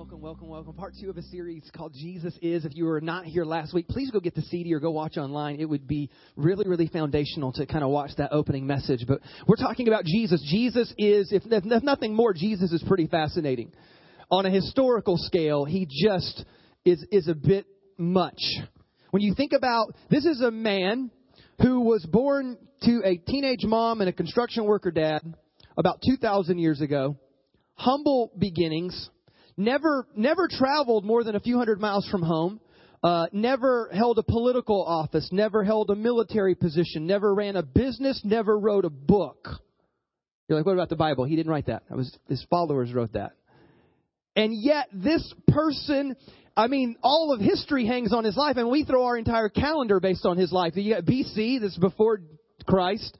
welcome, welcome, welcome. Part two of a series called Jesus Is. If you were not here last week, please go get the CD or go watch online. It would be really, really foundational to kind of watch that opening message. But we're talking about Jesus. Jesus is, if, if nothing more, Jesus is pretty fascinating. On a historical scale, he just is, is a bit much. When you think about, this is a man who was born to a teenage mom and a construction worker dad about 2,000 years ago. Humble beginnings never never traveled more than a few hundred miles from home. Uh, never held a political office, never held a military position, never ran a business, never wrote a book. You're like, what about the Bible? He didn't write that. That was his followers wrote that. And yet, this person, I mean, all of history hangs on his life, and we throw our entire calendar based on his life. You got BC, this is before Christ.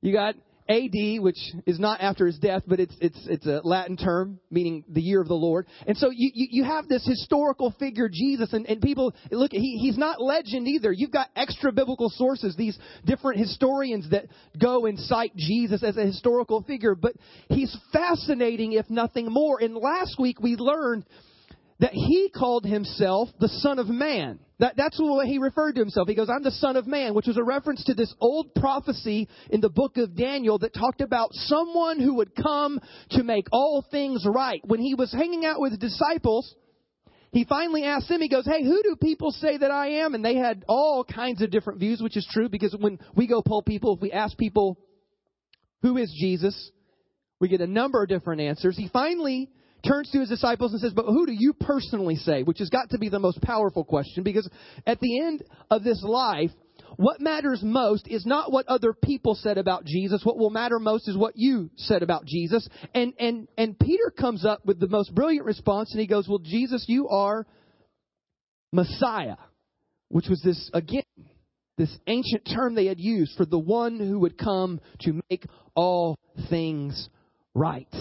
You got AD, which is not after his death, but it's it's it's a Latin term meaning the year of the Lord. And so you you, you have this historical figure Jesus, and, and people look. He he's not legend either. You've got extra biblical sources, these different historians that go and cite Jesus as a historical figure, but he's fascinating if nothing more. And last week we learned that he called himself the Son of Man. That, that's what he referred to himself. He goes, I'm the Son of Man, which was a reference to this old prophecy in the book of Daniel that talked about someone who would come to make all things right. When he was hanging out with disciples, he finally asked them, he goes, Hey, who do people say that I am? And they had all kinds of different views, which is true because when we go poll people, if we ask people, Who is Jesus? we get a number of different answers. He finally turns to his disciples and says, But who do you personally say? Which has got to be the most powerful question because at the end of this life, what matters most is not what other people said about Jesus. What will matter most is what you said about Jesus. And, and, and Peter comes up with the most brilliant response and he goes, Well, Jesus, you are Messiah, which was this, again, this ancient term they had used for the one who would come to make all things right.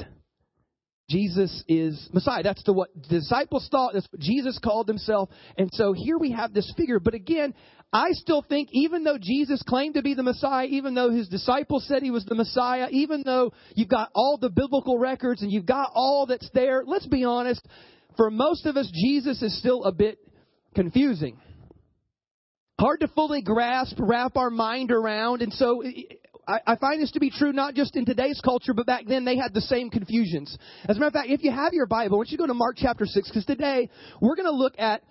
Jesus is Messiah. That's the what the disciples thought. That's what Jesus called himself. And so here we have this figure. But again, I still think even though Jesus claimed to be the Messiah, even though his disciples said he was the Messiah, even though you've got all the biblical records and you've got all that's there, let's be honest, for most of us, Jesus is still a bit confusing. Hard to fully grasp, wrap our mind around. And so I, I find this to be true not just in today's culture, but back then they had the same confusions. As a matter of fact, if you have your Bible, I want you go to Mark chapter 6, because today we're going to look at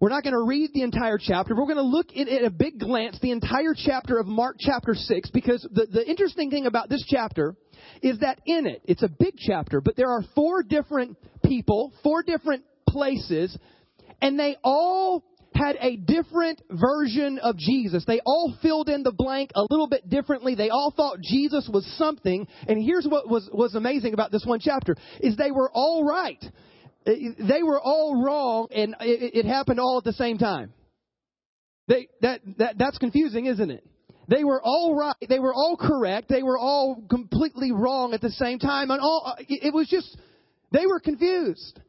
we're not going to read the entire chapter. We're going to look at, at a big glance the entire chapter of Mark chapter 6 because the, the interesting thing about this chapter is that in it, it's a big chapter, but there are four different people, four different places, and they all had a different version of Jesus. They all filled in the blank a little bit differently. They all thought Jesus was something. And here's what was, was amazing about this one chapter is they were all right. Uh, they were all wrong and it, it happened all at the same time. They, that, that, that's confusing, isn't it? They were all right. They were all correct. They were all completely wrong at the same time. And all, uh, it was just, they were confused.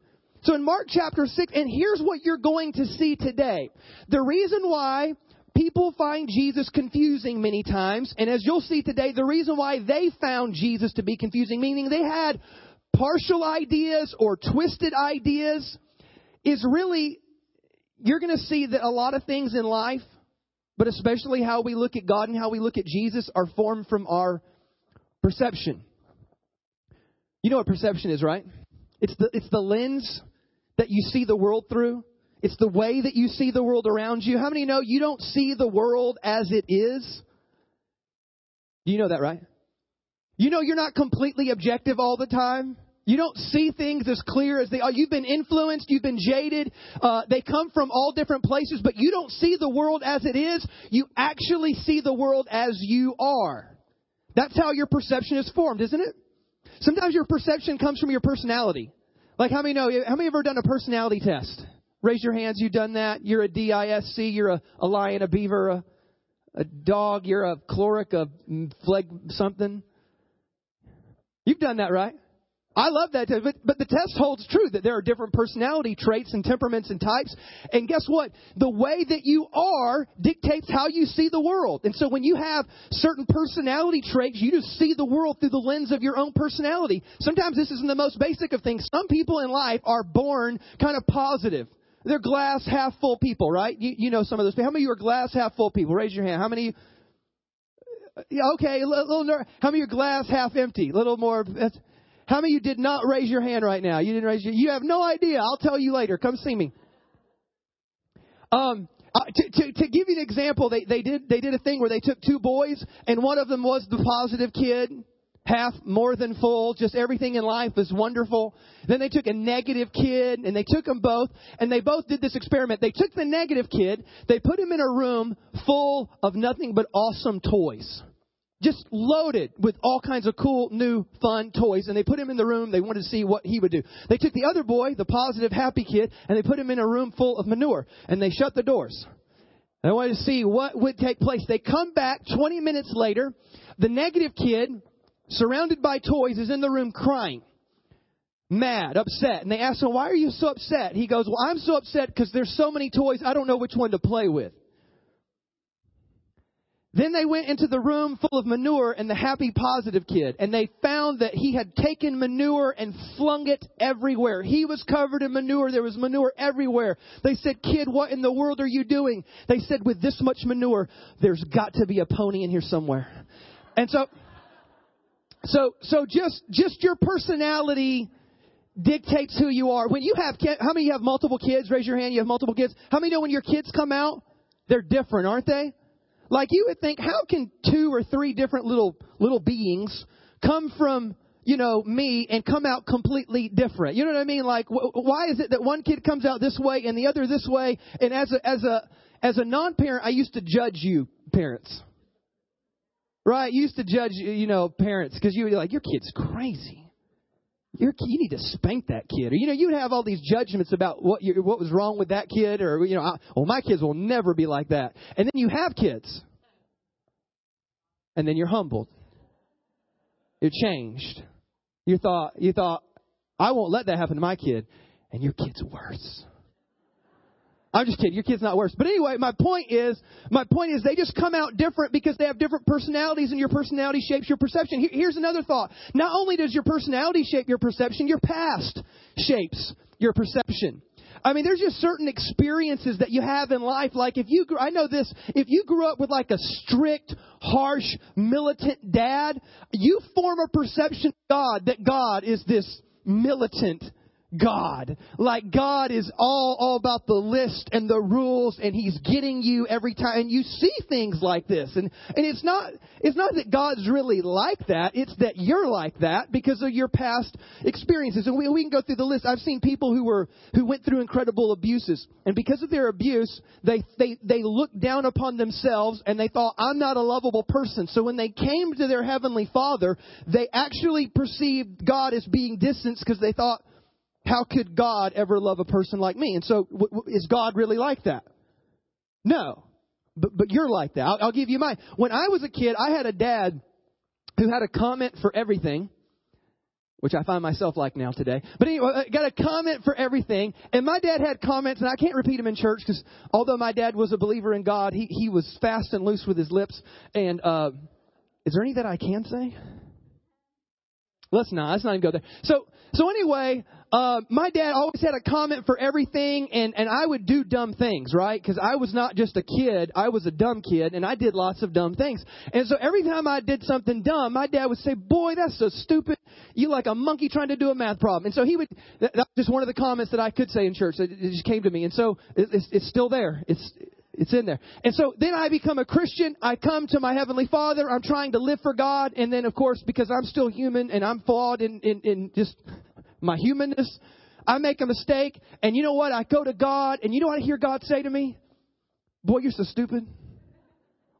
So in Mark chapter 6, and here's what you're going to see today. The reason why people find Jesus confusing many times, and as you'll see today, the reason why they found Jesus to be confusing, meaning they had partial ideas or twisted ideas, is really, you're going to see that a lot of things in life, but especially how we look at God and how we look at Jesus, are formed from our perception. You know what perception is, right? It's the, it's the lens that you see the world through. It's the way that you see the world around you. How many know you don't see the world as it is? You know that, right? You know you're not completely objective all the time. You don't see things as clear as they are. You've been influenced. You've been jaded. Uh, they come from all different places, but you don't see the world as it is. You actually see the world as you are. That's how your perception is formed, isn't it? Sometimes your perception comes from your personality. Like, how many know? How many ever done a personality test? Raise your hands. You've done that. You're a DISC. You're a, a lion, a beaver, a, a dog. You're a choleric, a mm, fleg something. You've done that, right? I love that, but, but the test holds true that there are different personality traits and temperaments and types. And guess what? The way that you are dictates how you see the world. And so when you have certain personality traits, you just see the world through the lens of your own personality. Sometimes this isn't the most basic of things. Some people in life are born kind of positive. They're glass half full people, right? You, you know some of those people. How many of you are glass half full people? Raise your hand. How many? Yeah, okay, a little. How many are glass half empty? A little more. How many of you did not raise your hand right now? You didn't raise your. You have no idea. I'll tell you later. Come see me. Um, uh, to, to, to give you an example, they, they did they did a thing where they took two boys, and one of them was the positive kid, half more than full, just everything in life is wonderful. Then they took a negative kid, and they took them both, and they both did this experiment. They took the negative kid, they put him in a room full of nothing but awesome toys just loaded with all kinds of cool, new, fun toys. And they put him in the room. They wanted to see what he would do. They took the other boy, the positive, happy kid, and they put him in a room full of manure. And they shut the doors. They wanted to see what would take place. They come back 20 minutes later. The negative kid, surrounded by toys, is in the room crying. Mad, upset. And they ask him, why are you so upset? He goes, well, I'm so upset because there's so many toys, I don't know which one to play with. Then they went into the room full of manure and the happy positive kid, and they found that he had taken manure and flung it everywhere. He was covered in manure. There was manure everywhere. They said, Kid, what in the world are you doing? They said, With this much manure, there's got to be a pony in here somewhere. And so, so, so just, just your personality dictates who you are. When you have, how many you have multiple kids? Raise your hand. You have multiple kids. How many know when your kids come out, they're different, aren't they? Like you would think, how can two or three different little little beings come from you know me and come out completely different? You know what I mean? Like, wh- why is it that one kid comes out this way and the other this way? And as a as a as a non-parent, I used to judge you parents. Right? You used to judge, you know, parents because you were like, your kid's crazy. You need to spank that kid, or you know, you'd have all these judgments about what you, what was wrong with that kid, or you know, I, well, my kids will never be like that. And then you have kids, and then you're humbled. You're changed. You thought you thought I won't let that happen to my kid, and your kid's worse. I'm just kidding. Your kid's not worse. But anyway, my point is, my point is they just come out different because they have different personalities and your personality shapes your perception. Here's another thought. Not only does your personality shape your perception, your past shapes your perception. I mean, there's just certain experiences that you have in life. Like if you, I know this, if you grew up with like a strict, harsh, militant dad, you form a perception of God that God is this militant God. Like God is all, all about the list and the rules and He's getting you every time. And you see things like this. And, and it's not, it's not that God's really like that. It's that you're like that because of your past experiences. And we, we can go through the list. I've seen people who were, who went through incredible abuses. And because of their abuse, they, they, they looked down upon themselves and they thought, I'm not a lovable person. So when they came to their Heavenly Father, they actually perceived God as being distant because they thought, how could God ever love a person like me? And so, w- w- is God really like that? No. But, but you're like that. I'll, I'll give you mine. When I was a kid, I had a dad who had a comment for everything, which I find myself like now today. But anyway, I got a comment for everything. And my dad had comments, and I can't repeat them in church because although my dad was a believer in God, he, he was fast and loose with his lips. And uh, is there any that I can say? Let's not. Let's not even go there. So, so anyway, uh, my dad always had a comment for everything, and, and I would do dumb things, right? Because I was not just a kid, I was a dumb kid, and I did lots of dumb things. And so every time I did something dumb, my dad would say, Boy, that's so stupid. You like a monkey trying to do a math problem. And so he would, that, that was just one of the comments that I could say in church. It, it just came to me. And so it, it's, it's still there. It's, it's in there. And so then I become a Christian. I come to my Heavenly Father. I'm trying to live for God. And then, of course, because I'm still human and I'm flawed in, in, in just my humanness. I make a mistake, and you know what? I go to God, and you know what I hear God say to me? Boy, you're so stupid.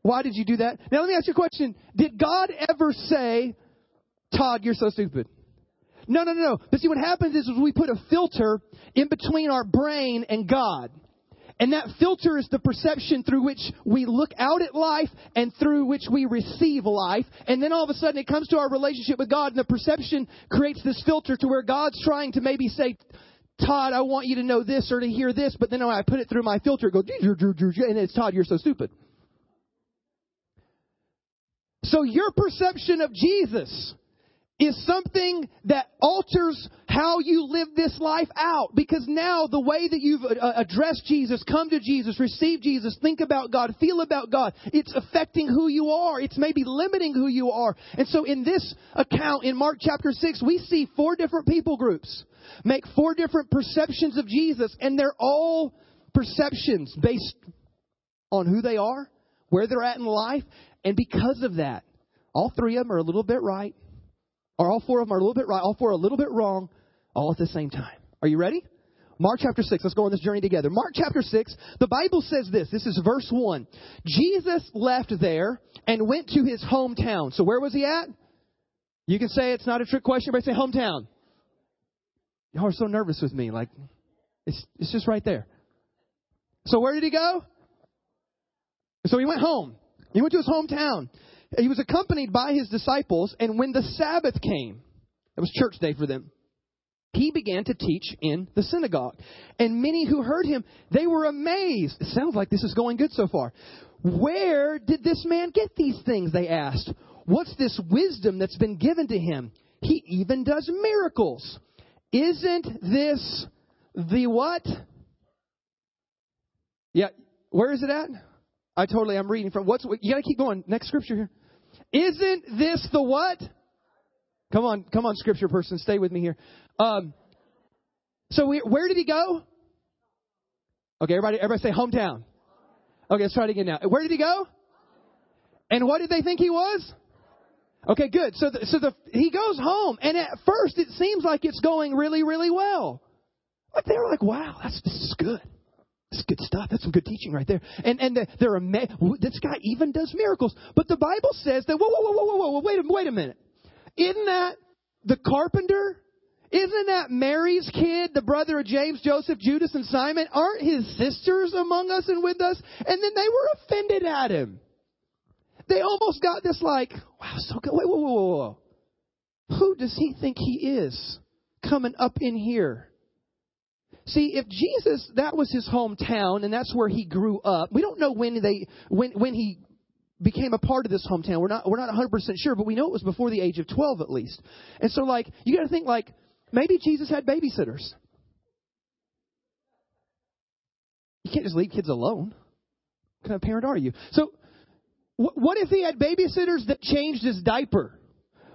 Why did you do that? Now, let me ask you a question. Did God ever say, Todd, you're so stupid? No, no, no, no. But see, what happens is, is we put a filter in between our brain and God. And that filter is the perception through which we look out at life and through which we receive life. And then all of a sudden it comes to our relationship with God and the perception creates this filter to where God's trying to maybe say, Todd, I want you to know this or to hear this, but then when I put it through my filter, it goes, and it's Todd, you're so stupid. So your perception of Jesus is something that alters how you live this life out because now the way that you've uh, addressed Jesus, come to Jesus, receive Jesus, think about God, feel about God, it's affecting who you are. It's maybe limiting who you are. And so in this account in Mark chapter 6, we see four different people groups make four different perceptions of Jesus and they're all perceptions based on who they are, where they're at in life, and because of that, all three of them are a little bit right, or all four of them are a little bit right, all four are a little bit wrong, all at the same time. Are you ready? Mark chapter 6. Let's go on this journey together. Mark chapter 6, the Bible says this. This is verse 1. Jesus left there and went to his hometown. So where was he at? You can say it's not a trick question, but say hometown. Y'all are so nervous with me. Like, it's, it's just right there. So where did he go? So he went home. He went to his hometown. He was accompanied by his disciples, and when the Sabbath came, it was church day for them, he began to teach in the synagogue. And many who heard him, they were amazed. It sounds like this is going good so far. Where did this man get these things? They asked. What's this wisdom that's been given to him? He even does miracles. Isn't this the what? Yeah, where is it at? I totally I'm reading from what's you got to keep going. Next scripture here. Isn't this the what? Come on, come on, scripture person, stay with me here. Um, so we, where did he go? Okay, everybody, everybody say hometown. Okay, let's try it again now. Where did he go? And what did they think he was? Okay, good. So, the, so the, he goes home, and at first it seems like it's going really, really well. Like they're like, "Wow, that's this is good. This is good stuff. That's some good teaching right there." And and they're amazed. This guy even does miracles. But the Bible says that. Whoa, whoa, whoa, whoa, whoa, whoa! Wait a wait a minute. Isn't that the carpenter? Isn't that Mary's kid, the brother of James, Joseph, Judas, and Simon? Aren't his sisters among us and with us? And then they were offended at him they almost got this like, wow, so good. Wait, whoa, whoa, whoa, whoa. Who does he think he is coming up in here? See, if Jesus, that was his hometown and that's where he grew up. We don't know when they, when, when he became a part of this hometown. We're not, we're not 100% sure, but we know it was before the age of 12 at least. And so like, you gotta think like, maybe Jesus had babysitters. You can't just leave kids alone. What kind of parent are you? So what if he had babysitters that changed his diaper?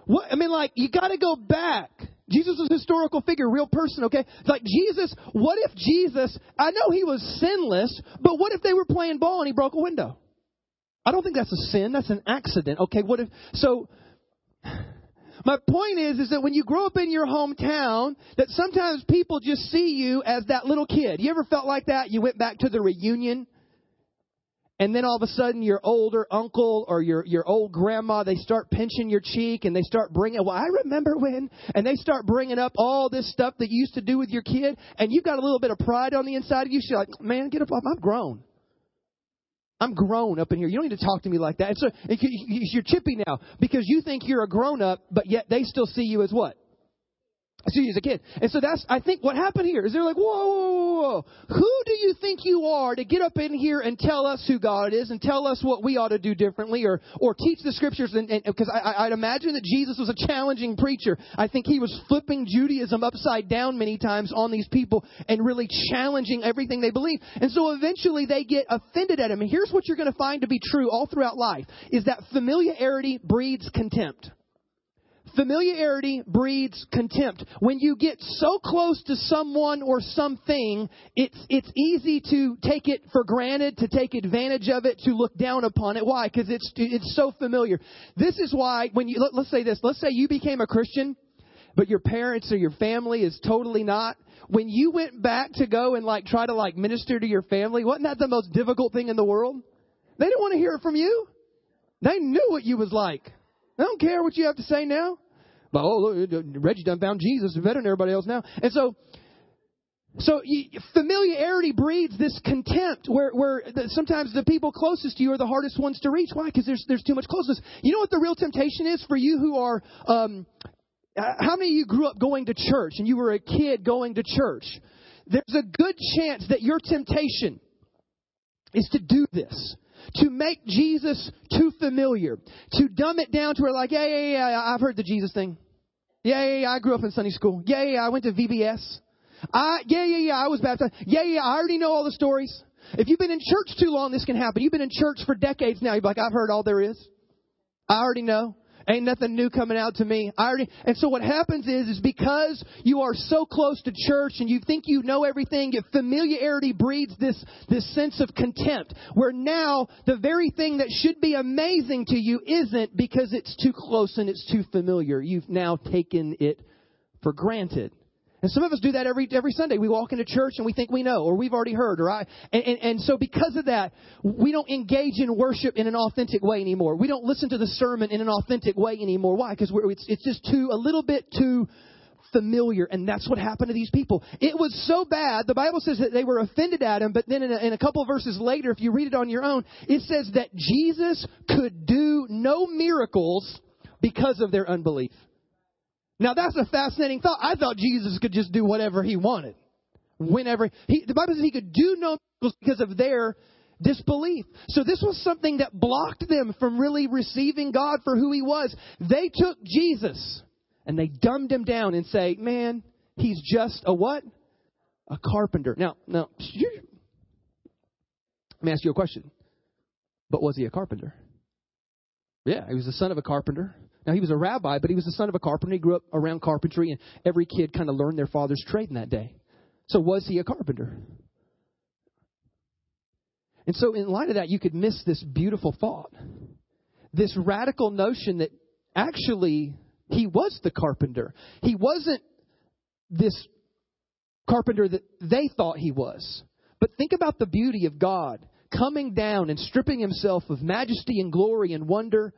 What, I mean, like, you gotta go back. Jesus was a historical figure, real person, okay? It's like Jesus, what if Jesus, I know he was sinless, but what if they were playing ball and he broke a window? I don't think that's a sin, that's an accident. Okay, what if, so, my point is, is that when you grow up in your hometown, that sometimes people just see you as that little kid. You ever felt like that? You went back to the reunion and then all of a sudden your older uncle or your your old grandma they start pinching your cheek and they start bringing well i remember when and they start bringing up all this stuff that you used to do with your kid and you've got a little bit of pride on the inside of you you're like man get up i'm grown i'm grown up in here. You don't need to talk to me like that. And so you're chippy now because you think you're a grown up but yet they still see you as what see you as a kid. And so that's, I think, what happened here is they're like, whoa, whoa, whoa, whoa. Who do you think you are to get up in here and tell us who God is and tell us what we ought to do differently or, or teach the scriptures? And, because I, I'd imagine that Jesus was a challenging preacher. I think he was flipping Judaism upside down many times on these people and really challenging everything they believe. And so eventually they get offended at him. And here's what you're going to find to be true all throughout life is that familiarity breeds contempt. Familiarity breeds contempt. When you get so close to someone or something, it's, it's easy to take it for granted, to take advantage of it, to look down upon it. Why? Because it's, it's so familiar. This is why, when you, let, let's say this, let's say you became a Christian, but your parents or your family is totally not. When you went back to go and like try to like minister to your family, wasn't that the most difficult thing in the world? They didn't want to hear it from you. They knew what you was like. They don't care what you have to say now. But oh, Reggie done found Jesus better than everybody else now. And so So familiarity breeds this contempt where, where sometimes the people closest to you are the hardest ones to reach. Why? Because there's, there's too much closeness. You know what the real temptation is for you who are, um, how many of you grew up going to church and you were a kid going to church? There's a good chance that your temptation is to do this. To make Jesus too familiar. To dumb it down to where like, yeah, yeah, yeah, I've heard the Jesus thing. Yeah, yeah, yeah, I grew up in Sunday school. Yeah, yeah, I went to VBS. I, yeah, yeah, yeah, I was baptized. Yeah, yeah, I already know all the stories. If you've been in church too long, this can happen. You've been in church for decades now. You're like, I've heard all there is. I already know. Ain't nothing new coming out to me. I already, and so what happens is, is because you are so close to church and you think you know everything, familiarity breeds this, this sense of contempt, where now the very thing that should be amazing to you isn't because it's too close and it's too familiar. You've now taken it for granted. And some of us do that every every Sunday. We walk into church and we think we know, or we've already heard, or I. And, and, and so because of that, we don't engage in worship in an authentic way anymore. We don't listen to the sermon in an authentic way anymore. Why? Because it's it's just too a little bit too familiar, and that's what happened to these people. It was so bad. The Bible says that they were offended at him, but then in a, in a couple of verses later, if you read it on your own, it says that Jesus could do no miracles because of their unbelief. Now that's a fascinating thought. I thought Jesus could just do whatever he wanted. Whenever he, the Bible says he could do no miracles because of their disbelief. So this was something that blocked them from really receiving God for who he was. They took Jesus and they dumbed him down and say, "Man, he's just a what? A carpenter." Now, now, let me ask you a question. But was he a carpenter? Yeah, he was the son of a carpenter. Now, he was a rabbi, but he was the son of a carpenter. He grew up around carpentry, and every kid kind of learned their father's trade in that day. So, was he a carpenter? And so, in light of that, you could miss this beautiful thought. This radical notion that actually he was the carpenter. He wasn't this carpenter that they thought he was. But think about the beauty of God coming down and stripping himself of majesty and glory and wonder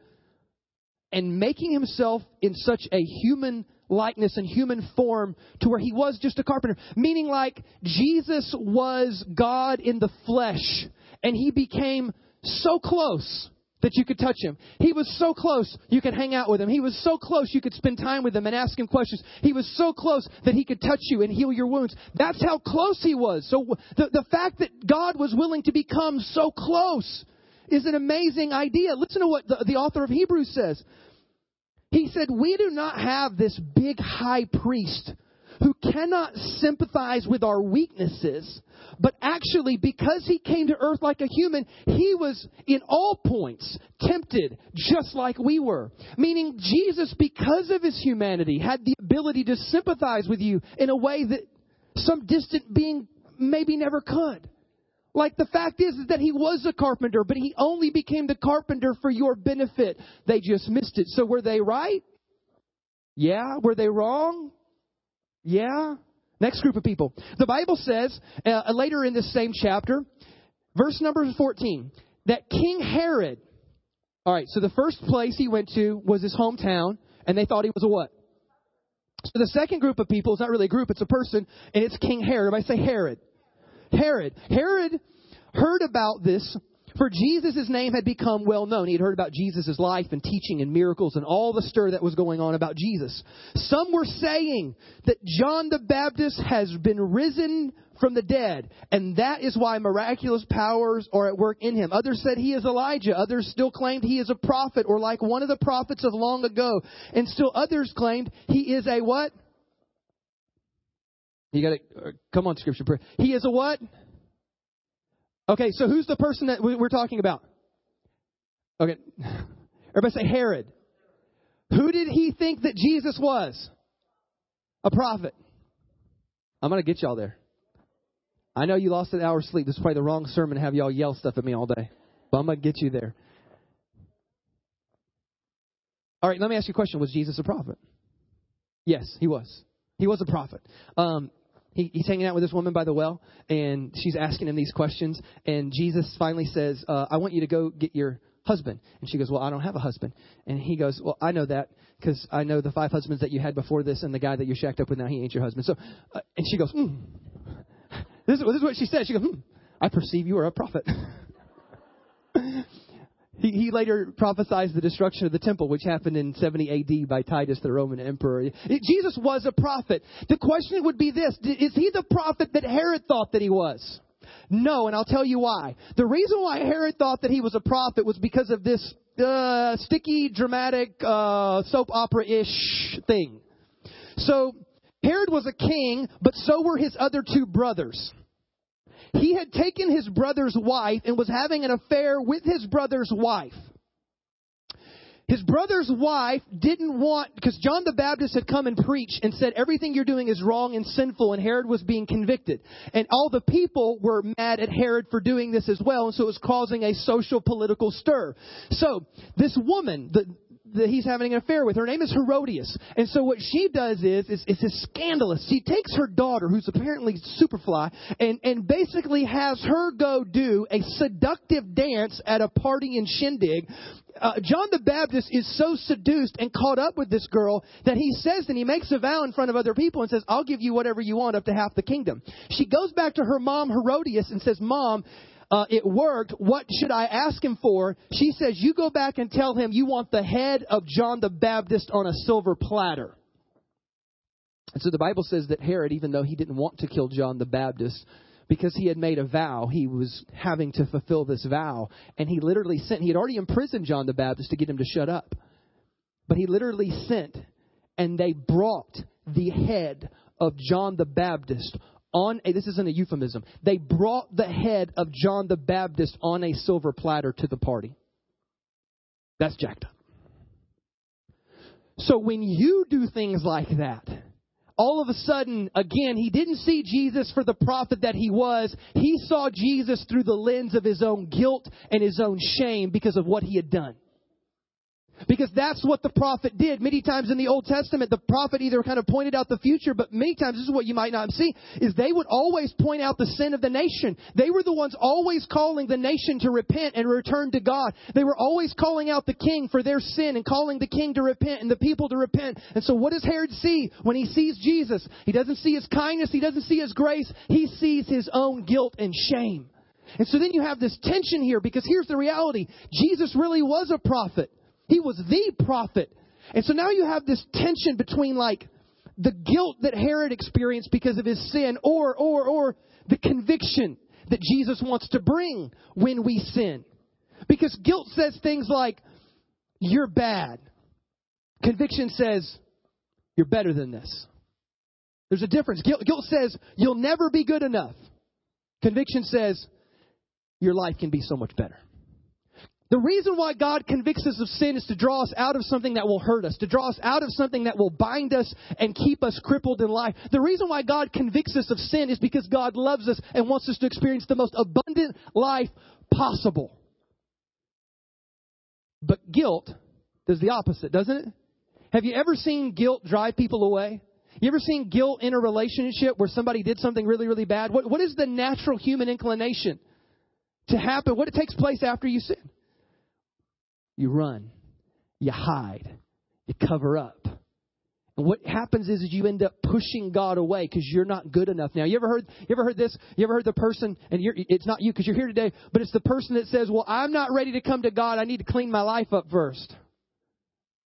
and making himself in such a human likeness and human form to where he was just a carpenter. Meaning, like, Jesus was God in the flesh, and he became so close that you could touch him. He was so close you could hang out with him. He was so close you could spend time with him and ask him questions. He was so close that he could touch you and heal your wounds. That's how close he was. So the, the fact that God was willing to become so close is an amazing idea. Listen to what the, the author of Hebrews says. He said, We do not have this big high priest who cannot sympathize with our weaknesses, but actually, because he came to earth like a human, he was in all points tempted just like we were. Meaning, Jesus, because of his humanity, had the ability to sympathize with you in a way that some distant being maybe never could. Like the fact is, is that he was a carpenter, but he only became the carpenter for your benefit. They just missed it. So were they right? Yeah. Were they wrong? Yeah. Next group of people. The Bible says uh, later in this same chapter, verse number 14, that King Herod, all right, so the first place he went to was his hometown, and they thought he was a what? So the second group of people is not really a group, it's a person, and it's King Herod. Everybody say Herod. Herod. Herod heard about this, for Jesus' name had become well known. He had heard about Jesus' life and teaching and miracles and all the stir that was going on about Jesus. Some were saying that John the Baptist has been risen from the dead, and that is why miraculous powers are at work in him. Others said he is Elijah. Others still claimed he is a prophet or like one of the prophets of long ago. And still others claimed he is a what? You got to uh, come on, scripture. prayer. He is a what? Okay, so who's the person that we're talking about? Okay, everybody say Herod. Who did he think that Jesus was? A prophet. I'm going to get y'all there. I know you lost an hour's sleep. This is probably the wrong sermon to have y'all yell stuff at me all day. But I'm going to get you there. All right, let me ask you a question. Was Jesus a prophet? Yes, he was. He was a prophet. Um, he, he's hanging out with this woman by the well, and she's asking him these questions. And Jesus finally says, uh, I want you to go get your husband. And she goes, Well, I don't have a husband. And he goes, Well, I know that because I know the five husbands that you had before this, and the guy that you're shacked up with now, he ain't your husband. So, uh, and she goes, mm. This is, this is what she said. She goes, hmm, I perceive you are a prophet. he, he later prophesied the destruction of the temple, which happened in 70 AD by Titus, the Roman emperor. Jesus was a prophet. The question would be this Is he the prophet that Herod thought that he was? No, and I'll tell you why. The reason why Herod thought that he was a prophet was because of this uh, sticky, dramatic, uh, soap opera ish thing. So, Herod was a king, but so were his other two brothers. He had taken his brother's wife and was having an affair with his brother's wife. His brother's wife didn't want, because John the Baptist had come and preached and said, everything you're doing is wrong and sinful, and Herod was being convicted. And all the people were mad at Herod for doing this as well, and so it was causing a social political stir. So, this woman, the, that he's having an affair with. Her name is Herodias. And so what she does is, is, is scandalous. She takes her daughter, who's apparently superfly, and, and basically has her go do a seductive dance at a party in Shindig. Uh, John the Baptist is so seduced and caught up with this girl that he says and he makes a vow in front of other people and says, I'll give you whatever you want up to half the kingdom. She goes back to her mom, Herodias, and says, Mom, uh, it worked. What should I ask him for? She says, You go back and tell him you want the head of John the Baptist on a silver platter. And so the Bible says that Herod, even though he didn't want to kill John the Baptist, because he had made a vow, he was having to fulfill this vow. And he literally sent, he had already imprisoned John the Baptist to get him to shut up. But he literally sent, and they brought the head of John the Baptist on a, this isn't a euphemism. They brought the head of John the Baptist on a silver platter to the party. That's jacked up. So when you do things like that, all of a sudden, again, he didn't see Jesus for the prophet that he was. He saw Jesus through the lens of his own guilt and his own shame because of what he had done. Because that's what the prophet did. Many times in the Old Testament, the prophet either kind of pointed out the future, but many times, this is what you might not see, is they would always point out the sin of the nation. They were the ones always calling the nation to repent and return to God. They were always calling out the king for their sin and calling the king to repent and the people to repent. And so what does Herod see when he sees Jesus? He doesn't see his kindness. He doesn't see his grace. He sees his own guilt and shame. And so then you have this tension here because here's the reality. Jesus really was a prophet. He was the prophet. And so now you have this tension between like the guilt that Herod experienced because of his sin or or or the conviction that Jesus wants to bring when we sin. Because guilt says things like you're bad. Conviction says you're better than this. There's a difference. Guilt, guilt says you'll never be good enough. Conviction says your life can be so much better. The reason why God convicts us of sin is to draw us out of something that will hurt us, to draw us out of something that will bind us and keep us crippled in life. The reason why God convicts us of sin is because God loves us and wants us to experience the most abundant life possible. But guilt does the opposite, doesn't it? Have you ever seen guilt drive people away? You ever seen guilt in a relationship where somebody did something really, really bad? What, what is the natural human inclination to happen? What it takes place after you sin? You run, you hide, you cover up. And what happens is, is you end up pushing God away because you're not good enough. Now, you ever heard you ever heard this? You ever heard the person, and it's not you because you're here today, but it's the person that says, "Well, I'm not ready to come to God. I need to clean my life up first.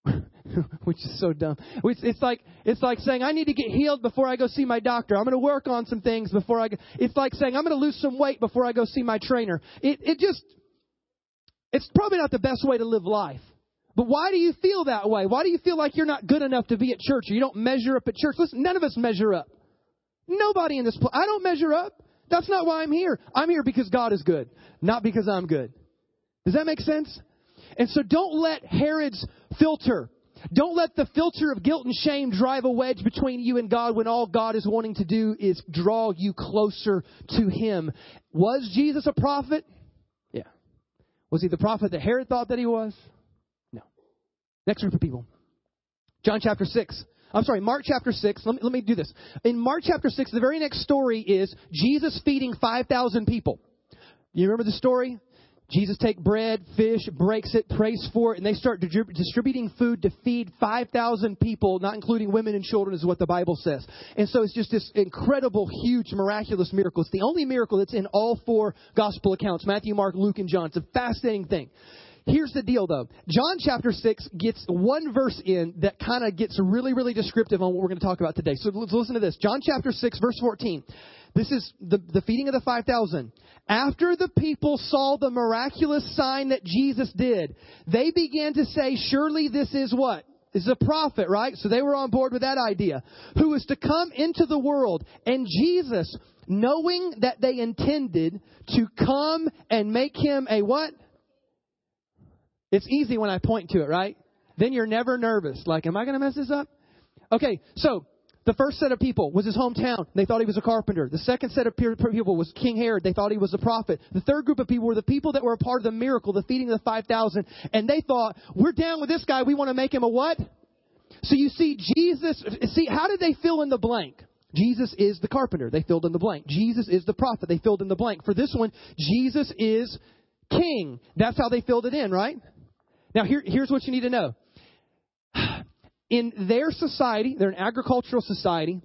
Which is so dumb. It's, it's like it's like saying I need to get healed before I go see my doctor. I'm going to work on some things before I go. It's like saying I'm going to lose some weight before I go see my trainer. It it just it's probably not the best way to live life. But why do you feel that way? Why do you feel like you're not good enough to be at church or you don't measure up at church? Listen, none of us measure up. Nobody in this place. I don't measure up. That's not why I'm here. I'm here because God is good, not because I'm good. Does that make sense? And so don't let Herod's filter, don't let the filter of guilt and shame drive a wedge between you and God when all God is wanting to do is draw you closer to Him. Was Jesus a prophet? Was he the prophet that Herod thought that he was? No. Next group of people. John chapter 6. I'm sorry, Mark chapter 6. Let me, let me do this. In Mark chapter 6, the very next story is Jesus feeding 5,000 people. You remember the story? Jesus take bread, fish, breaks it, prays for it, and they start distributing food to feed 5,000 people, not including women and children, is what the Bible says. And so it's just this incredible, huge, miraculous miracle. It's the only miracle that's in all four gospel accounts Matthew, Mark, Luke, and John. It's a fascinating thing. Here's the deal, though. John chapter 6 gets one verse in that kind of gets really, really descriptive on what we're going to talk about today. So let's listen to this. John chapter 6, verse 14. This is the, the feeding of the 5,000. After the people saw the miraculous sign that Jesus did, they began to say, Surely this is what? This is a prophet, right? So they were on board with that idea. Who is to come into the world. And Jesus, knowing that they intended to come and make him a what? It's easy when I point to it, right? Then you're never nervous. Like, am I going to mess this up? Okay, so the first set of people was his hometown. They thought he was a carpenter. The second set of people was King Herod. They thought he was a prophet. The third group of people were the people that were a part of the miracle, the feeding of the 5,000. And they thought, we're down with this guy. We want to make him a what? So you see, Jesus, see, how did they fill in the blank? Jesus is the carpenter. They filled in the blank. Jesus is the prophet. They filled in the blank. For this one, Jesus is king. That's how they filled it in, right? Now, here, here's what you need to know in their society, they're an agricultural society.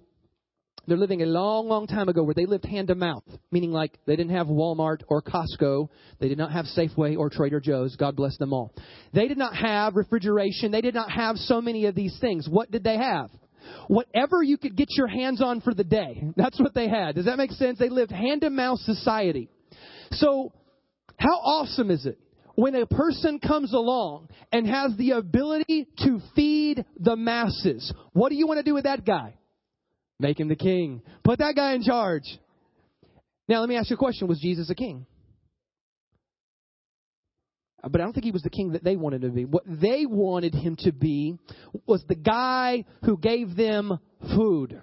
They're living a long, long time ago where they lived hand to mouth, meaning like they didn't have Walmart or Costco. They did not have Safeway or Trader Joe's. God bless them all. They did not have refrigeration. They did not have so many of these things. What did they have? Whatever you could get your hands on for the day. That's what they had. Does that make sense? They lived hand to mouth society. So, how awesome is it when a person comes along and has the ability to feed the masses, what do you want to do with that guy? Make him the king. Put that guy in charge. Now, let me ask you a question Was Jesus a king? Uh, but I don't think he was the king that they wanted to be. What they wanted him to be was the guy who gave them food. Does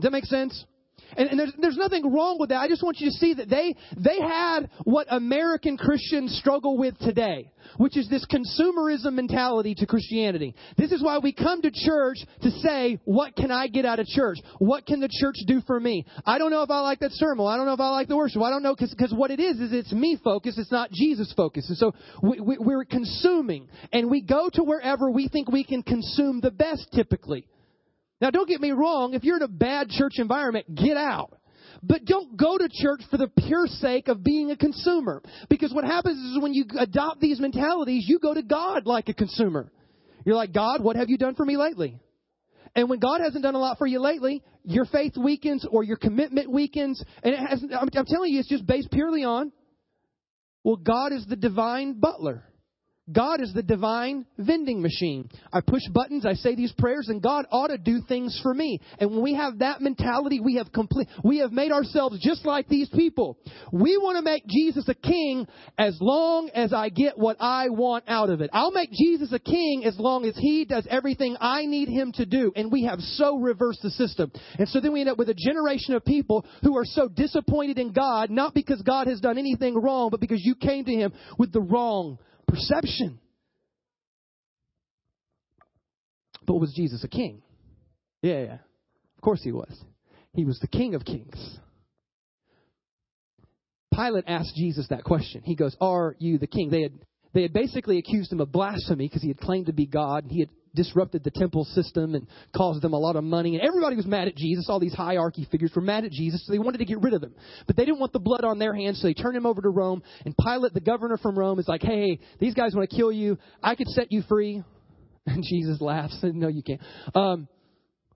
that make sense? And, and there's, there's nothing wrong with that. I just want you to see that they, they had what American Christians struggle with today, which is this consumerism mentality to Christianity. This is why we come to church to say, what can I get out of church? What can the church do for me? I don't know if I like that sermon. I don't know if I like the worship. I don't know because what it is is it's me focused. It's not Jesus focused. And so we, we, we're consuming and we go to wherever we think we can consume the best typically. Now, don't get me wrong. If you're in a bad church environment, get out. But don't go to church for the pure sake of being a consumer. Because what happens is when you adopt these mentalities, you go to God like a consumer. You're like, God, what have you done for me lately? And when God hasn't done a lot for you lately, your faith weakens or your commitment weakens. And it has, I'm, I'm telling you, it's just based purely on, well, God is the divine butler. God is the divine vending machine. I push buttons, I say these prayers, and God ought to do things for me. And when we have that mentality, we have complete, we have made ourselves just like these people. We want to make Jesus a king as long as I get what I want out of it. I'll make Jesus a king as long as he does everything I need him to do. And we have so reversed the system. And so then we end up with a generation of people who are so disappointed in God, not because God has done anything wrong, but because you came to him with the wrong perception. But was Jesus a king? Yeah, yeah. Of course he was. He was the king of kings. Pilate asked Jesus that question. He goes, Are you the king? They had, they had basically accused him of blasphemy because he had claimed to be God. And he had disrupted the temple system and caused them a lot of money. And everybody was mad at Jesus. All these hierarchy figures were mad at Jesus, so they wanted to get rid of him. But they didn't want the blood on their hands, so they turned him over to Rome. And Pilate, the governor from Rome, is like, hey, these guys want to kill you. I could set you free. And Jesus laughs. And no, you can't. Um,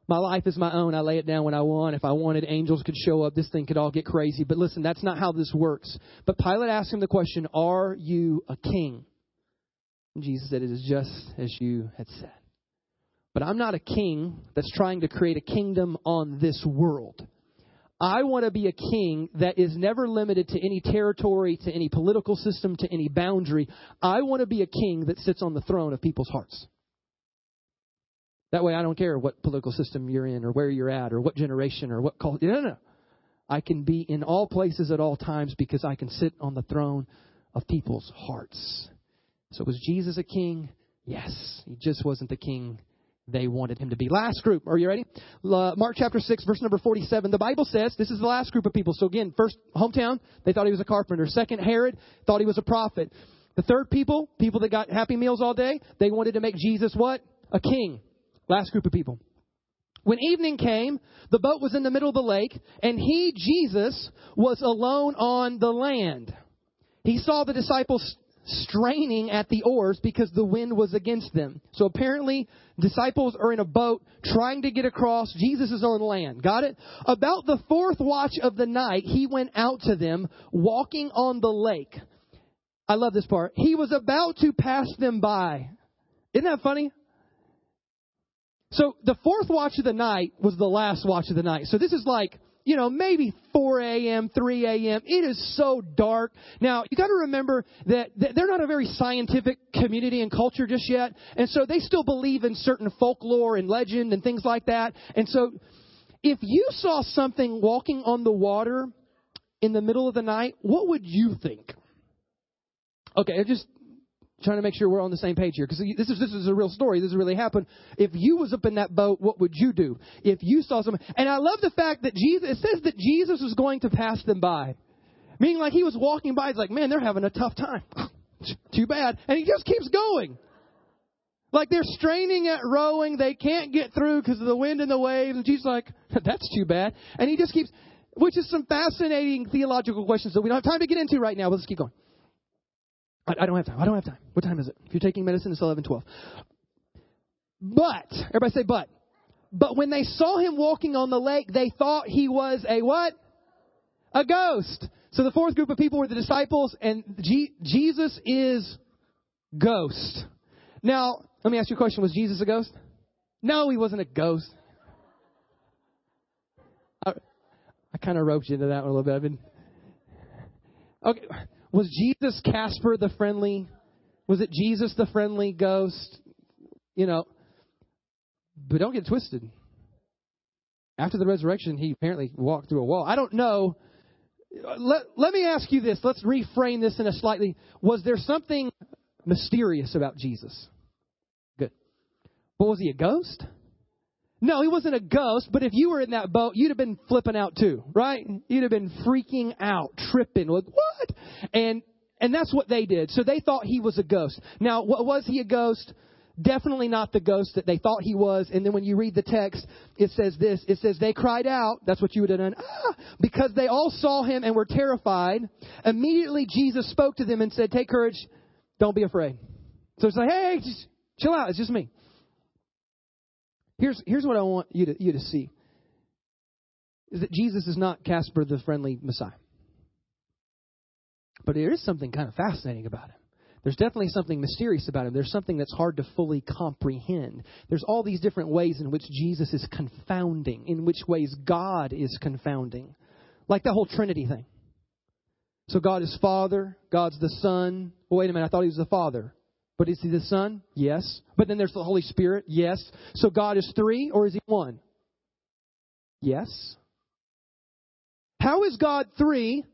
my life is my own. I lay it down when I want. If I wanted, angels could show up. This thing could all get crazy. But listen, that's not how this works. But Pilate asked him the question, Are you a king? And Jesus said, It is just as you had said. But I'm not a king that's trying to create a kingdom on this world. I want to be a king that is never limited to any territory, to any political system, to any boundary. I want to be a king that sits on the throne of people's hearts. That way I don't care what political system you're in or where you're at or what generation or what culture. No, no, no. I can be in all places at all times because I can sit on the throne of people's hearts. So was Jesus a king? Yes. He just wasn't the king they wanted him to be. Last group, are you ready? Mark chapter 6, verse number 47. The Bible says, this is the last group of people. So again, first, hometown, they thought he was a carpenter. Second, Herod, thought he was a prophet. The third people, people that got happy meals all day, they wanted to make Jesus what? A king. Last group of people. When evening came, the boat was in the middle of the lake, and he, Jesus, was alone on the land. He saw the disciples straining at the oars because the wind was against them. So apparently, disciples are in a boat trying to get across. Jesus is on land. Got it? About the fourth watch of the night, he went out to them walking on the lake. I love this part. He was about to pass them by. Isn't that funny? So the fourth watch of the night was the last watch of the night. So this is like you know, maybe 4 a.m., 3 a.m. It is so dark. Now, you got to remember that they're not a very scientific community and culture just yet. And so they still believe in certain folklore and legend and things like that. And so if you saw something walking on the water in the middle of the night, what would you think? Okay, just trying to make sure we're on the same page here because this is this is a real story. This really happened. If you was up in that boat, what would you do? If you saw something, and I love the fact that Jesus. It says that Jesus was going to pass them by, meaning like he was walking by. He's like, man, they're having a tough time. Too bad, and he just keeps going. Like they're straining at rowing, they can't get through because of the wind and the waves, and Jesus like, that's too bad, and he just keeps. Which is some fascinating theological questions that we don't have time to get into right now. But let's keep going. I, I don't have time. I don't have time. What time is it? If you're taking medicine, it's 11, 12. But, everybody say but. But when they saw him walking on the lake, they thought he was a what? A ghost. So the fourth group of people were the disciples, and G- Jesus is ghost. Now, let me ask you a question. Was Jesus a ghost? No, he wasn't a ghost. I, I kind of roped you into that one a little bit. I've been. Okay. Was Jesus Casper the friendly? Was it Jesus the friendly ghost? You know, but don't get twisted. After the resurrection, he apparently walked through a wall. I don't know. Let, let me ask you this. Let's reframe this in a slightly. Was there something mysterious about Jesus? Good. But was he a ghost? No, he wasn't a ghost, but if you were in that boat, you'd have been flipping out too, right? You'd have been freaking out, tripping, like, what? And, and that's what they did. So they thought he was a ghost. Now, was he a ghost? Definitely not the ghost that they thought he was. And then when you read the text, it says this. It says they cried out. That's what you would have done. Ah, because they all saw him and were terrified. Immediately Jesus spoke to them and said, take courage. Don't be afraid. So it's like, hey, just chill out. It's just me. Here's, here's what I want you to, you to see is that Jesus is not Casper the friendly Messiah. But there is something kind of fascinating about him. There's definitely something mysterious about him. There's something that's hard to fully comprehend. There's all these different ways in which Jesus is confounding, in which ways God is confounding. Like that whole Trinity thing. So God is Father, God's the Son. Wait a minute, I thought he was the Father. But is he the Son? Yes. But then there's the Holy Spirit? Yes. So God is three or is he one? Yes. How is God three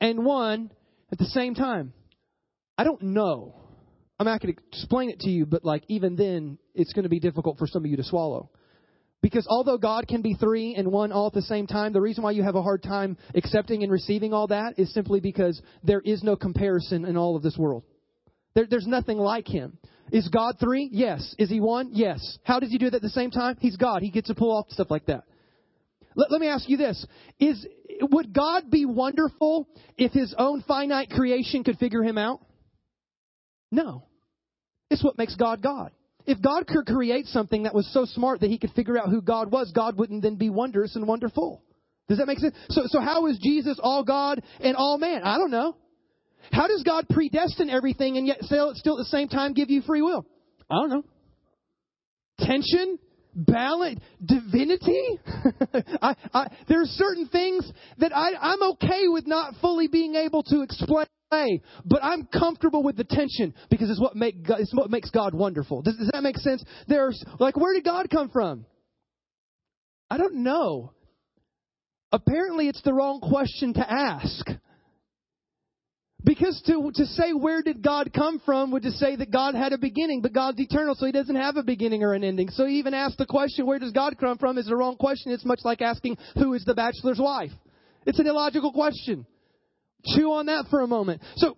and one at the same time? I don't know. I'm not going to explain it to you, but like even then, it's going to be difficult for some of you to swallow. Because although God can be three and one all at the same time, the reason why you have a hard time accepting and receiving all that is simply because there is no comparison in all of this world. There, there's nothing like him. Is God three? Yes. Is he one? Yes. How does he do that at the same time? He's God. He gets to pull off stuff like that. Let, let me ask you this. Is, would God be wonderful if his own finite creation could figure him out? No. It's what makes God God. If God could create something that was so smart that he could figure out who God was, God wouldn't then be wondrous and wonderful. Does that make sense? So, so how is Jesus all God and all man? I don't know. How does God predestine everything and yet still, still at the same time give you free will? I don't know. Tension? balance, divinity. I, I, there are certain things that I, I'm okay with not fully being able to explain but I'm comfortable with the tension because it's what, make God, it's what makes God wonderful. Does, does that make sense? There's like, where did God come from? I don't know. Apparently, it's the wrong question to ask. Because to, to say where did God come from would just say that God had a beginning, but God's eternal, so he doesn't have a beginning or an ending. So even ask the question, where does God come from, is the wrong question. It's much like asking, who is the bachelor's wife? It's an illogical question. Chew on that for a moment. So,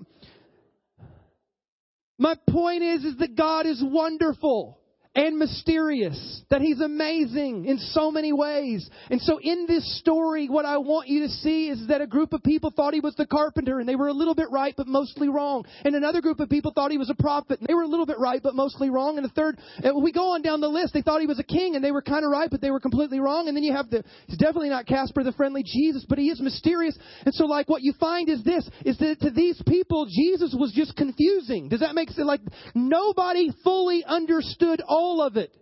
my point is, is that God is wonderful and mysterious, that he's amazing in so many ways. And so in this story, what I want you to see is that a group of people thought he was the carpenter and they were a little bit right but mostly wrong. And another group of people thought he was a prophet and they were a little bit right but mostly wrong. And a third, and we go on down the list, they thought he was a king and they were kind of right but they were completely wrong. And then you have the, he's definitely not Casper the friendly Jesus, but he is mysterious. And so like what you find is this, is that to these people, Jesus was just confusing. Does that make sense? Like nobody fully understood all of it.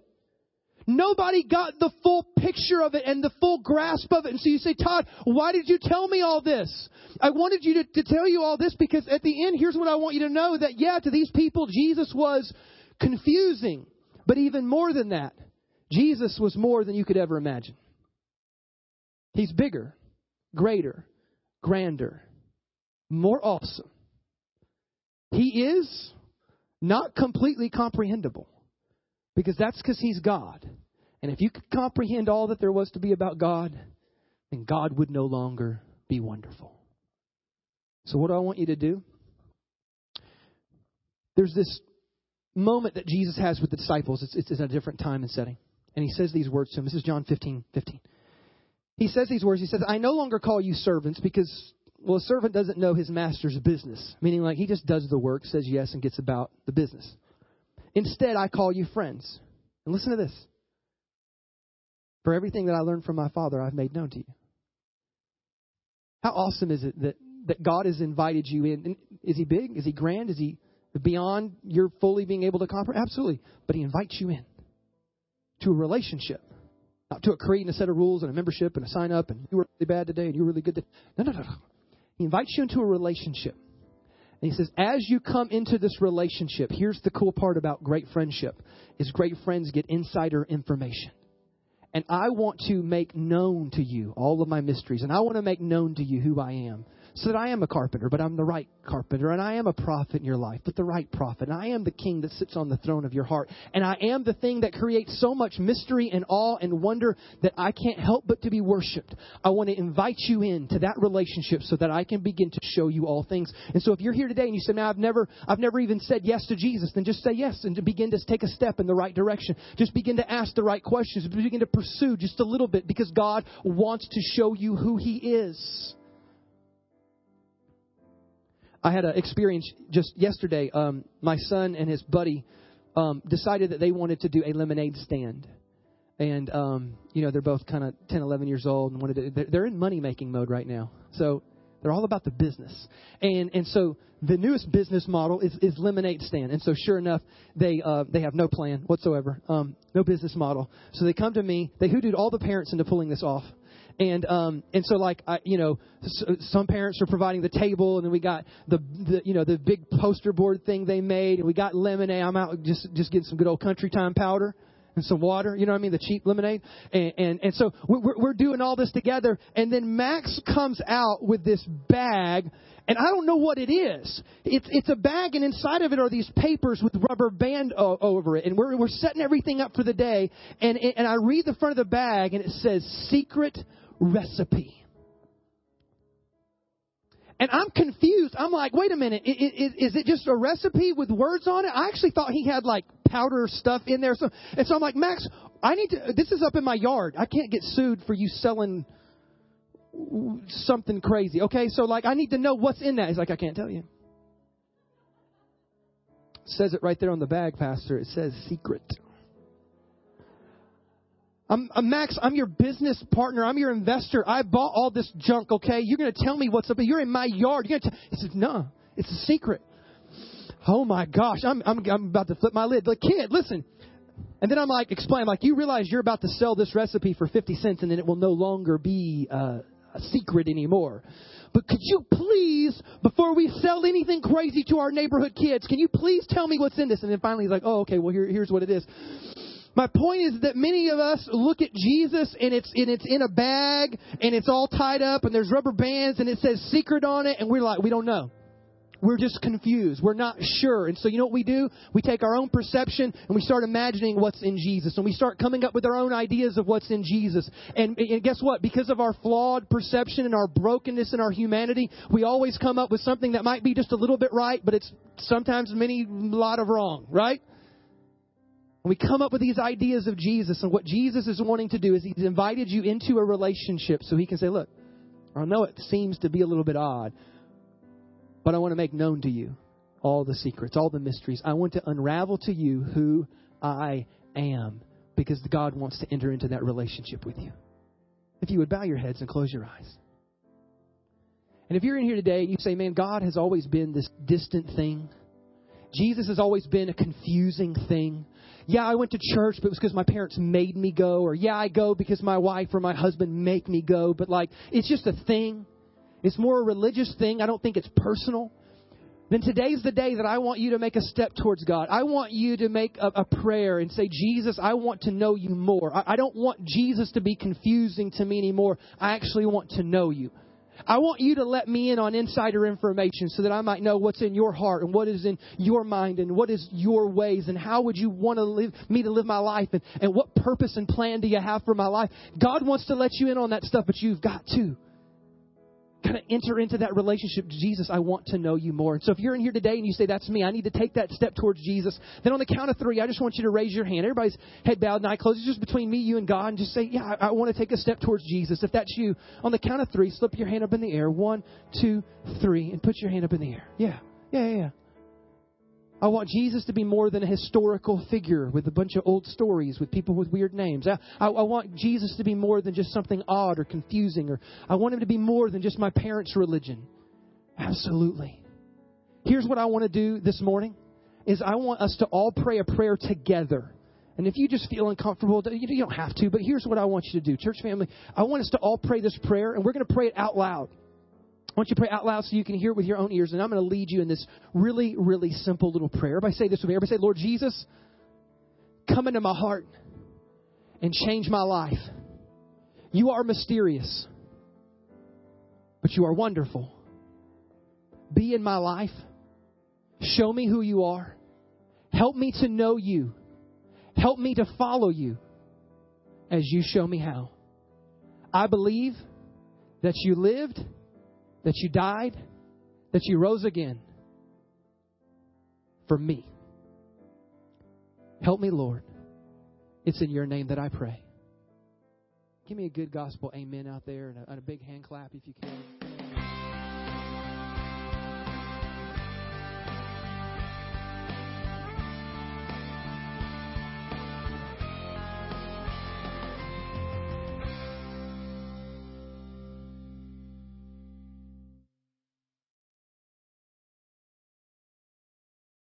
Nobody got the full picture of it and the full grasp of it. And so you say, Todd, why did you tell me all this? I wanted you to, to tell you all this because at the end, here's what I want you to know that, yeah, to these people, Jesus was confusing. But even more than that, Jesus was more than you could ever imagine. He's bigger, greater, grander, more awesome. He is not completely comprehensible. Because that's because He's God. And if you could comprehend all that there was to be about God, then God would no longer be wonderful. So, what do I want you to do? There's this moment that Jesus has with the disciples. It's, it's in a different time and setting. And he says these words to them. This is John 15, 15. He says these words. He says, I no longer call you servants because, well, a servant doesn't know his master's business. Meaning, like, he just does the work, says yes, and gets about the business. Instead, I call you friends. And listen to this. For everything that I learned from my Father, I've made known to you. How awesome is it that, that God has invited you in? Is He big? Is He grand? Is He beyond your fully being able to comprehend? Absolutely. But He invites you in to a relationship. Not to a creed and a set of rules and a membership and a sign up and you were really bad today and you were really good today. No, no, no, no. He invites you into a relationship. And he says, as you come into this relationship, here's the cool part about great friendship, is great friends get insider information. And I want to make known to you all of my mysteries, and I want to make known to you who I am so that I am a carpenter, but I'm the right carpenter, and I am a prophet in your life, but the right prophet. And I am the king that sits on the throne of your heart. And I am the thing that creates so much mystery and awe and wonder that I can't help but to be worshiped. I want to invite you into that relationship so that I can begin to show you all things. And so if you're here today and you say, now I've never, I've never even said yes to Jesus, then just say yes and to begin to take a step in the right direction. Just begin to ask the right questions. Begin to pursue just a little bit because God wants to show you who He is. I had an experience just yesterday. Um, my son and his buddy um, decided that they wanted to do a lemonade stand. And, um, you know, they're both kind of 10, 11 years old and wanted to, they're in money making mode right now. So they're all about the business. And, and so the newest business model is, is lemonade stand. And so sure enough, they, uh, they have no plan whatsoever, um, no business model. So they come to me, they hoodooed all the parents into pulling this off and um and so like I, you know some parents are providing the table and then we got the, the you know the big poster board thing they made and we got lemonade i'm out just just getting some good old country time powder and some water you know what i mean the cheap lemonade and and, and so we're, we're doing all this together and then max comes out with this bag and I don't know what it is. It's it's a bag, and inside of it are these papers with rubber band o- over it. And we're we're setting everything up for the day. And and I read the front of the bag, and it says "secret recipe. And I'm confused. I'm like, wait a minute, is, is, it just a recipe with words on it? I actually thought he had like powder stuff in there. So, and so I'm like, Max, I need to. This is up in my yard. I can't get sued for you selling something crazy. Okay, so like, I need to know what's in that. He's like, I can't tell you. It says it right there on the bag, Pastor. It says secret. I'm, I'm, Max, I'm your business partner. I'm your investor. I bought all this junk, okay? You're going to tell me what's up. You're in my yard. You're going to He says, no, it's a secret. Oh my gosh, I'm, I'm, I'm about to flip my lid. The kid, listen. And then I'm like, explain, like, you realize you're about to sell this recipe for 50 cents and then it will no longer be uh, a secret anymore. But could you please, before we sell anything crazy to our neighborhood kids, can you please tell me what's in this? And then finally he's like, oh, okay, well, here, here's what it is. My point is that many of us look at Jesus and it's and it's in a bag and it's all tied up and there's rubber bands and it says secret on it and we're like we don't know. we're just confused. We're not sure. And so you know what we do? We take our own perception and we start imagining what's in Jesus. And we start coming up with our own ideas of what's in Jesus. And, and guess what? Because of our flawed perception and our brokenness and our humanity, we always come up with something that might be just a little bit right, but it's sometimes many lot of wrong, right? We come up with these ideas of Jesus, and what Jesus is wanting to do is He's invited you into a relationship so He can say, Look, I know it seems to be a little bit odd, but I want to make known to you all the secrets, all the mysteries. I want to unravel to you who I am because God wants to enter into that relationship with you. If you would bow your heads and close your eyes. And if you're in here today and you say, Man, God has always been this distant thing, Jesus has always been a confusing thing yeah, I went to church, but it was because my parents made me go, or yeah, I go because my wife or my husband make me go, but like, it's just a thing. It's more a religious thing. I don't think it's personal. Then today's the day that I want you to make a step towards God. I want you to make a, a prayer and say, Jesus, I want to know you more. I, I don't want Jesus to be confusing to me anymore. I actually want to know you. I want you to let me in on insider information so that I might know what's in your heart and what is in your mind and what is your ways and how would you want to live me to live my life and, and what purpose and plan do you have for my life. God wants to let you in on that stuff, but you've got to kind of enter into that relationship. Jesus, I want to know you more. And so if you're in here today and you say, that's me, I need to take that step towards Jesus, then on the count of three, I just want you to raise your hand. Everybody's head bowed and eye closed. It's just between me, you, and God. And just say, yeah, I, I want to take a step towards Jesus. If that's you, on the count of three, slip your hand up in the air. One, two, three, and put your hand up in the air. Yeah, yeah, yeah. I want Jesus to be more than a historical figure with a bunch of old stories with people with weird names. I, I, I, want Jesus to be more than just something odd or confusing, or I want him to be more than just my parents' religion. Absolutely. Here's what I want to do this morning is I want us to all pray a prayer together. And if you just feel uncomfortable, you don't have to, but here's what I want you to do. Church family, I want us to all pray this prayer, and we're going to pray it out loud. Want you to pray out loud so you can hear it with your own ears. And I'm going to lead you in this really, really simple little prayer. Everybody say this with me. Everybody say, Lord Jesus, come into my heart and change my life. You are mysterious, but you are wonderful. Be in my life. Show me who you are. Help me to know you. Help me to follow you as you show me how. I believe that you lived that you died, that you rose again for me. Help me, Lord. It's in your name that I pray. Give me a good gospel amen out there and a, and a big hand clap if you can.